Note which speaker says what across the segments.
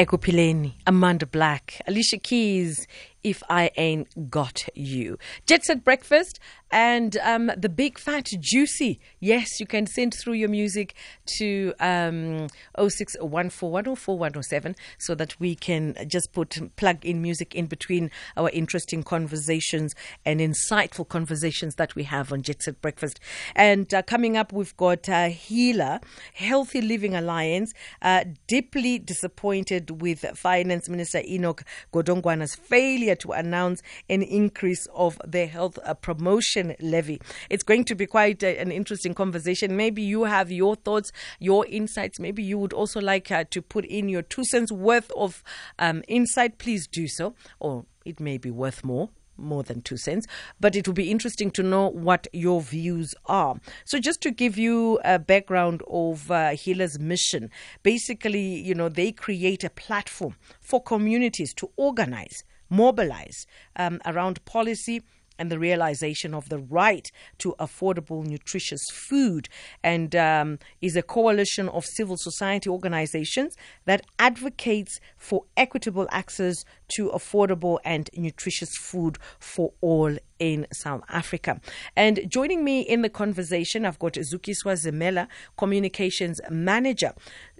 Speaker 1: Ekuphileni, Amanda Black, Alicia Keys, If I Ain't Got You. Jet Set Breakfast and um, the Big Fat Juicy. Yes, you can send through your music to um, 0614104107 so that we can just put plug in music in between our interesting conversations and insightful conversations that we have on Jet Set Breakfast. And uh, coming up, we've got uh, HEALA, Healthy Living Alliance, uh, deeply disappointed with Finance Minister Enoch Godongwana's failure to announce an increase of the health uh, promotion levy. It's going to be quite a, an interesting conversation. Maybe you have your thoughts, your insights. Maybe you would also like uh, to put in your two cents worth of um, insight. Please do so, or it may be worth more more than two cents, but it will be interesting to know what your views are. So, just to give you a background of uh, HEALA's mission, basically, you know, they create a platform for communities to organize, mobilize um, around policy and the realization of the right to affordable, nutritious food, and um, is a coalition of civil society organizations that advocates for equitable access to affordable and nutritious food for all in South Africa. And joining me in the conversation, I've got Zukiswa Zimela, Communications Manager,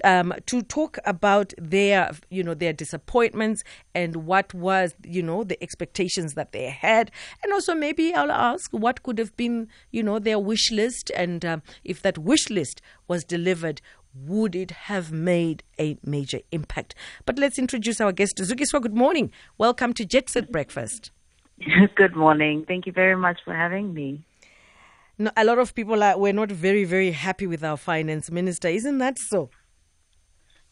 Speaker 1: um, to talk about their, you know, their disappointments and what was, you know, the expectations that they had. And also maybe I'll ask what could have been, you know, their wish list and um, if that wish list was delivered, would it have made a major impact? But let's introduce our guest, Zukiswa. Good morning. Welcome to Jet Set Breakfast.
Speaker 2: Good morning. Thank you very much for having me.
Speaker 1: No, a lot of people are were not very very happy with our finance minister. Isn't that so?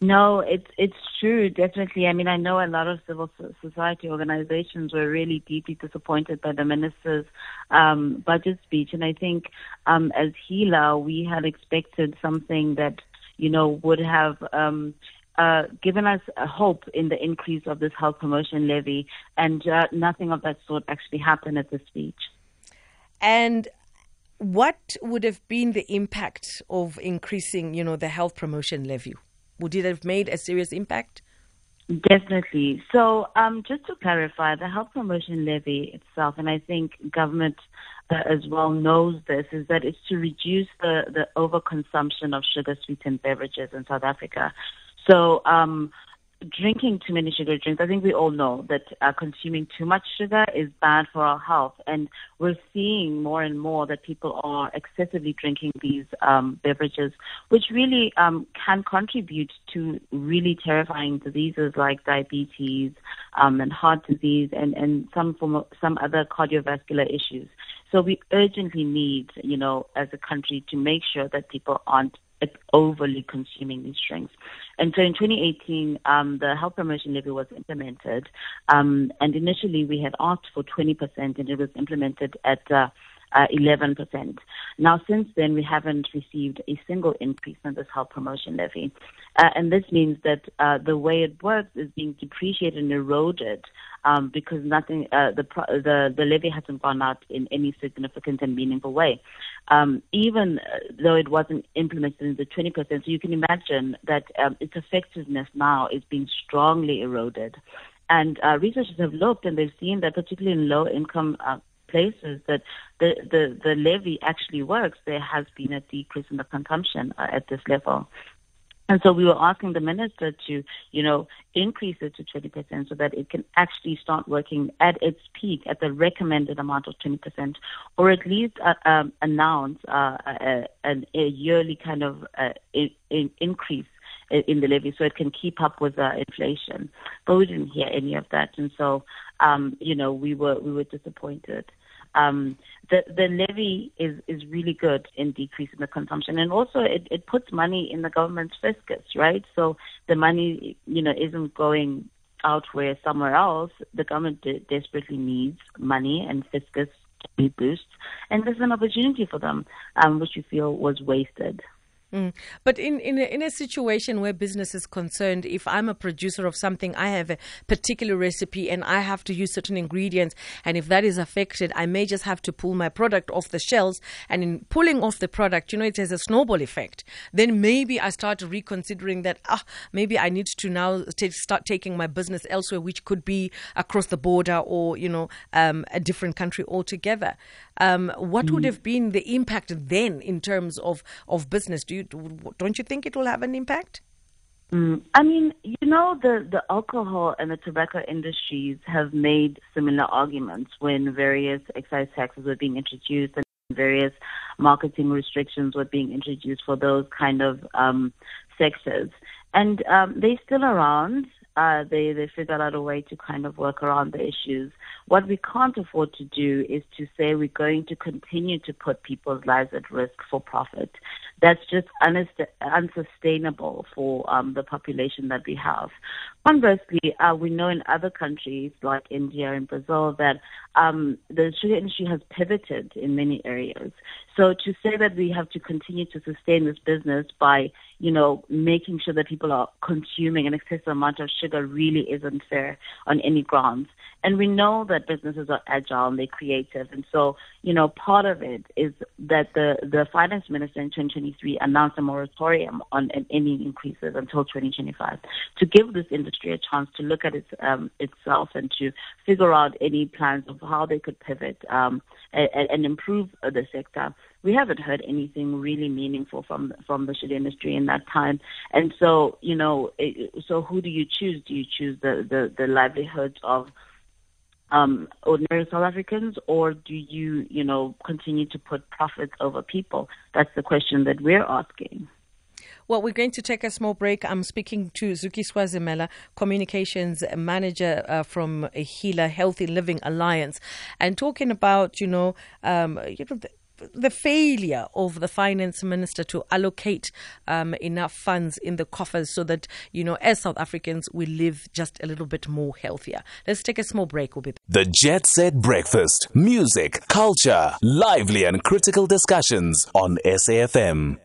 Speaker 2: No, it's it's true, definitely. I mean, I know a lot of civil society organizations were really deeply disappointed by the minister's um, budget speech, and I think um, as HEALA, we had expected something that you know would have um, uh, given us hope in the increase of this health promotion levy, and uh, nothing of that sort actually happened at the speech.
Speaker 1: And what would have been the impact of increasing, you know, the health promotion levy? Would it have made a serious impact?
Speaker 2: Definitely. So, um, just to clarify, the health promotion levy itself, and I think government uh, as well knows this, is that it's to reduce the, the overconsumption of sugar sweetened beverages in South Africa. So, um, drinking too many sugar drinks, I think we all know that uh, consuming too much sugar is bad for our health. And we're seeing more and more that people are excessively drinking these um, beverages, which really um, can contribute to really terrifying diseases like diabetes um, and heart disease and, and some, form of, some other cardiovascular issues. So we urgently need, you know, as a country to make sure that people aren't overly consuming these drinks. And so in 2018, um, the health promotion levy was implemented. Um, and initially we had asked for 20% and it was implemented at uh, uh, 11%. Now, since then, we haven't received a single increase in this health promotion levy. Uh, and this means that uh, the way it works is being depreciated and eroded um, because nothing, uh, the, the, the levy hasn't gone out in any significant and meaningful way. Um, even uh, though it wasn't implemented in the 20%, so you can imagine that um, its effectiveness now is being strongly eroded. And uh, researchers have looked and they've seen that particularly in low income uh, places that the, the, the levy actually works, there has been a decrease in the consumption uh, at this level. And so we were asking the minister to, you know, increase it to 20% so that it can actually start working at its peak at the recommended amount of 20%, or at least uh, um, announce uh, a, a, a, yearly kind of uh, in, increase in the levy so it can keep up with uh, inflation. But we didn't hear any of that, and so um, you know we were we were disappointed. Um, the the levy is is really good in decreasing the consumption, and also it, it puts money in the government's fiscus, right? So the money you know isn't going out where somewhere else. The government de- desperately needs money and fiscus to be boosted, and there's an opportunity for them, um, which we feel was wasted.
Speaker 1: Mm. But in, in a, in a situation where business is concerned, if I'm a producer of something, I have a particular recipe and I have to use certain ingredients, and if that is affected, I may just have to pull my product off the shelves. And in pulling off the product, you know, it has a snowball effect. Then maybe I start reconsidering that, ah, maybe I need to now t- start taking my business elsewhere, which could be across the border or, you know, um, a different country altogether. Um, what mm. would have been the impact then in terms of, of business? Do you, don't you think it will have an impact?
Speaker 2: Mm, I mean, you know, the, the alcohol and the tobacco industries have made similar arguments when various excise taxes were being introduced and various marketing restrictions were being introduced for those kind of um, sectors. And um, they're still around uh, they they figured out a way to kind of work around the issues. What we can't afford to do is to say we're going to continue to put people's lives at risk for profit. That's just unsustainable for um, the population that we have. Conversely, uh, we know in other countries like India and Brazil that um, the sugar industry has pivoted in many areas. So to say that we have to continue to sustain this business by, you know, making sure that people are consuming an excessive amount of sugar really isn't fair on any grounds. And we know that businesses are agile and they're creative. And so, you know, part of it is that the, the finance minister in 2023 announced a moratorium on any increases until 2025 to give this industry a chance to look at its, um, itself and to figure out any plans of how they could pivot um, and, and improve the sector we haven't heard anything really meaningful from from the sugar industry in that time. And so, you know, so who do you choose? Do you choose the the, the livelihoods of um, ordinary South Africans, or do you, you know, continue to put profits over people? That's the question that we're asking.
Speaker 1: Well, we're going to take a small break. I'm speaking to Zuki Zimela, Communications Manager uh, from HEALA Healthy Living Alliance, and talking about, you know, um, you know, the, the failure of the finance minister to allocate um, enough funds in the coffers so that, you know, as South Africans, we live just a little bit more healthier. Let's take a small break. We'll be back.
Speaker 3: The Jet Set Breakfast. Music, culture, lively and critical discussions on SAFM.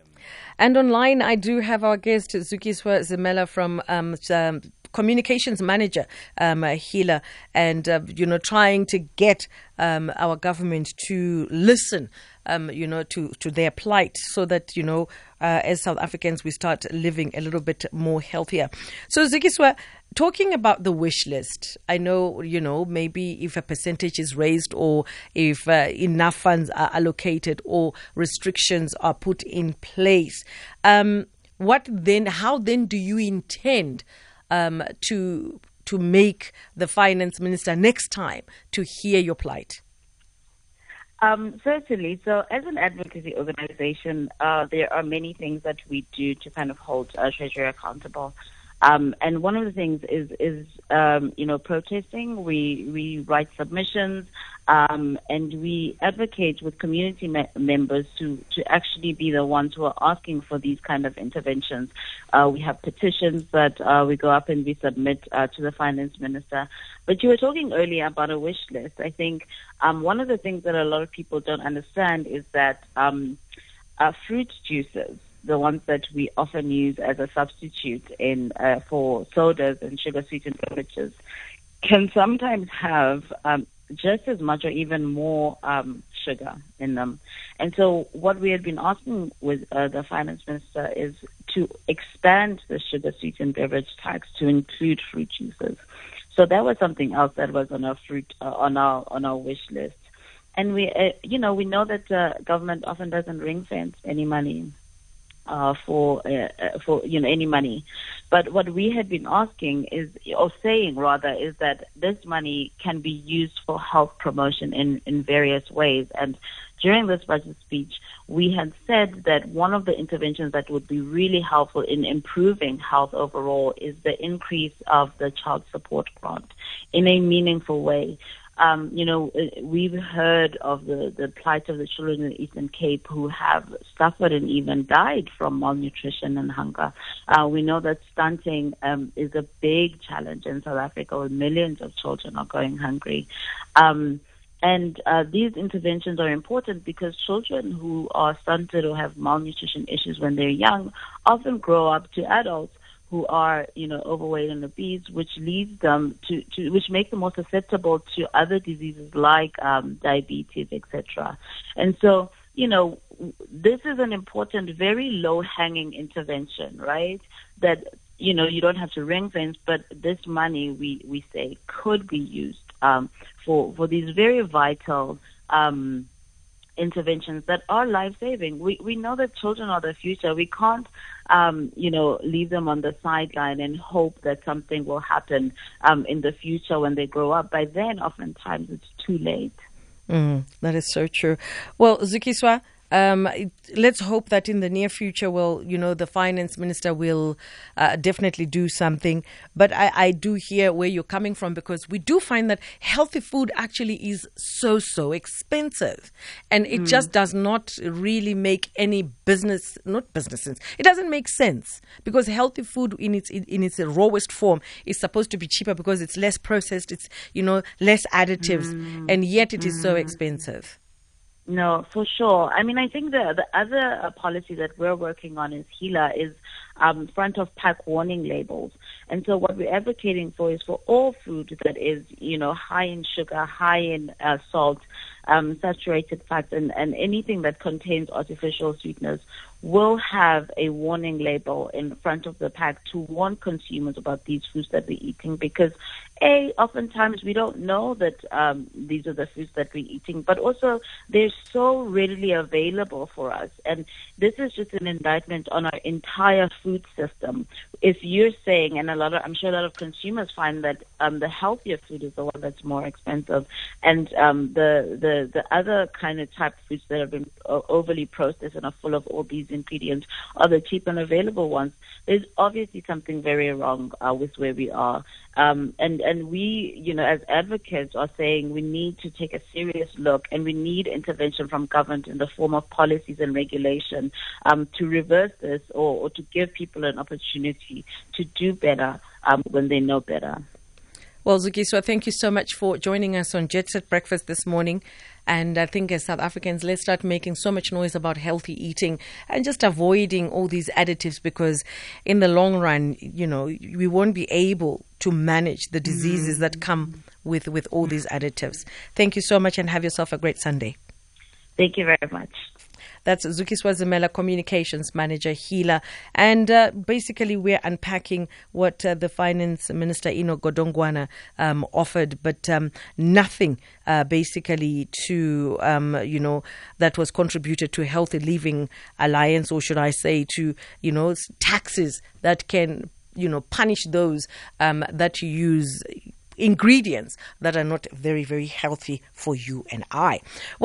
Speaker 1: And online, I do have our guest, Zukiswa Zimela from um, um, communications manager, um, HEALA, and uh, you know trying to get um, our government to listen um, you know, to, to their plight so that, you know, uh, as South Africans, we start living a little bit more healthier. So, Zukiswa, talking about the wish list, I know, you know, maybe if a percentage is raised or if uh, enough funds are allocated or restrictions are put in place, um, what then, how then do you intend um, to to make the finance minister next time to hear your plight?
Speaker 2: Um, certainly. So, as an advocacy organization, uh, there are many things that we do to kind of hold uh, Treasury accountable. Um, and one of the things is, is um, you know, protesting. We we write submissions, um, and we advocate with community me- members to to actually be the ones who are asking for these kind of interventions. Uh, we have petitions that uh, we go up and we submit uh, to the finance minister. But you were talking earlier about a wish list. I think um, one of the things that a lot of people don't understand is that um, uh, fruit juices the ones that we often use as a substitute in uh, for sodas and sugar sweetened beverages can sometimes have um, just as much or even more um, sugar in them. And so, what we had been asking with uh, the finance minister is to expand the sugar sweetened beverage tax to include fruit juices. So that was something else that was on our fruit uh, on our on our wish list. And we, uh, you know, we know that uh, government often doesn't ring fence any money uh, for uh, uh, for you know any money. But what we had been asking is, or saying rather, is that this money can be used for health promotion in in various ways. And during this budget speech, we had said that one of the interventions that would be really helpful in improving health overall is the increase of the child support grant in a meaningful way um, you know, uh, we've heard of the, the plight of the children in Eastern Cape who have suffered and even died from malnutrition and hunger. Uh, we know that stunting um, is a big challenge in South Africa where millions of children are going hungry. Um, And uh, these interventions are important because children who are stunted or have malnutrition issues when they're young often grow up to adults who are, you know, overweight and obese, which leads them to, to which makes them more susceptible to other diseases like um, diabetes, etc. And so, you know, this is an important, very low-hanging intervention, right? That you know you don't have to ring fence, but this money we we say could be used um, for for these very vital. Um, interventions that are life saving. We we know that children are the future. We can't um, you know, leave them on the sideline and hope that something will happen um, in the future when they grow up. By then, oftentimes, it's too late.
Speaker 1: Mm, that is so true. Well, Zukiswa, um, let's hope that in the near future, well, you know, the finance minister will uh, definitely do something. But I, I, do hear where you're coming from because we do find that healthy food actually is so, so expensive. And it mm. just does not really make any business, not business sense. It doesn't make sense because healthy food in its, in its rawest form is supposed to be cheaper because it's less processed, it's, you know, less additives, mm. and yet it is so mm. expensive.
Speaker 2: No, for sure. I mean, I think the the other policy that we're working on is HEALA is um, front of pack warning labels. And so what we're advocating for is for all food that is, you know, high in sugar, high in uh, salt, um, saturated fats, and, and anything that contains artificial sweeteners will have a warning label in front of the pack to warn consumers about these foods that we're eating because a oftentimes we don't know that um, these are the foods that we're eating but also they're so readily available for us and this is just an indictment on our entire food system if you're saying and a lot of i'm sure a lot of consumers find that um, the healthier food is the one that's more expensive and um, the the the other kind of type of foods that have been uh, overly processed and are full of all these ingredients are the cheap and available ones. There's obviously something very wrong uh, with where we are. Um, and, and we, you know, as advocates are saying we need to take a serious look and we need intervention from government in the form of policies and regulation um, to reverse this or, or to give people an opportunity to do better um, when they know better.
Speaker 1: Well, Zukiswa, thank you so much for joining us on Jet Set Breakfast this morning. And I think as South Africans, let's start making so much noise about healthy eating and just avoiding all these additives because in the long run, you know, we won't be able to manage the diseases mm. that come with, with all these additives. Thank you so much and have yourself a great Sunday.
Speaker 2: Thank you very much.
Speaker 1: That's Zukiswa Zimela, Communications Manager, HEALA. And uh, basically, we're unpacking what uh, the Finance Minister, Ino Godongwana, um, offered, but um, nothing uh, basically to, um, you know, that was contributed to Healthy Living Alliance, or should I say, to, you know, taxes that can, you know, punish those um, that use ingredients that are not very, very healthy for you and I. Well,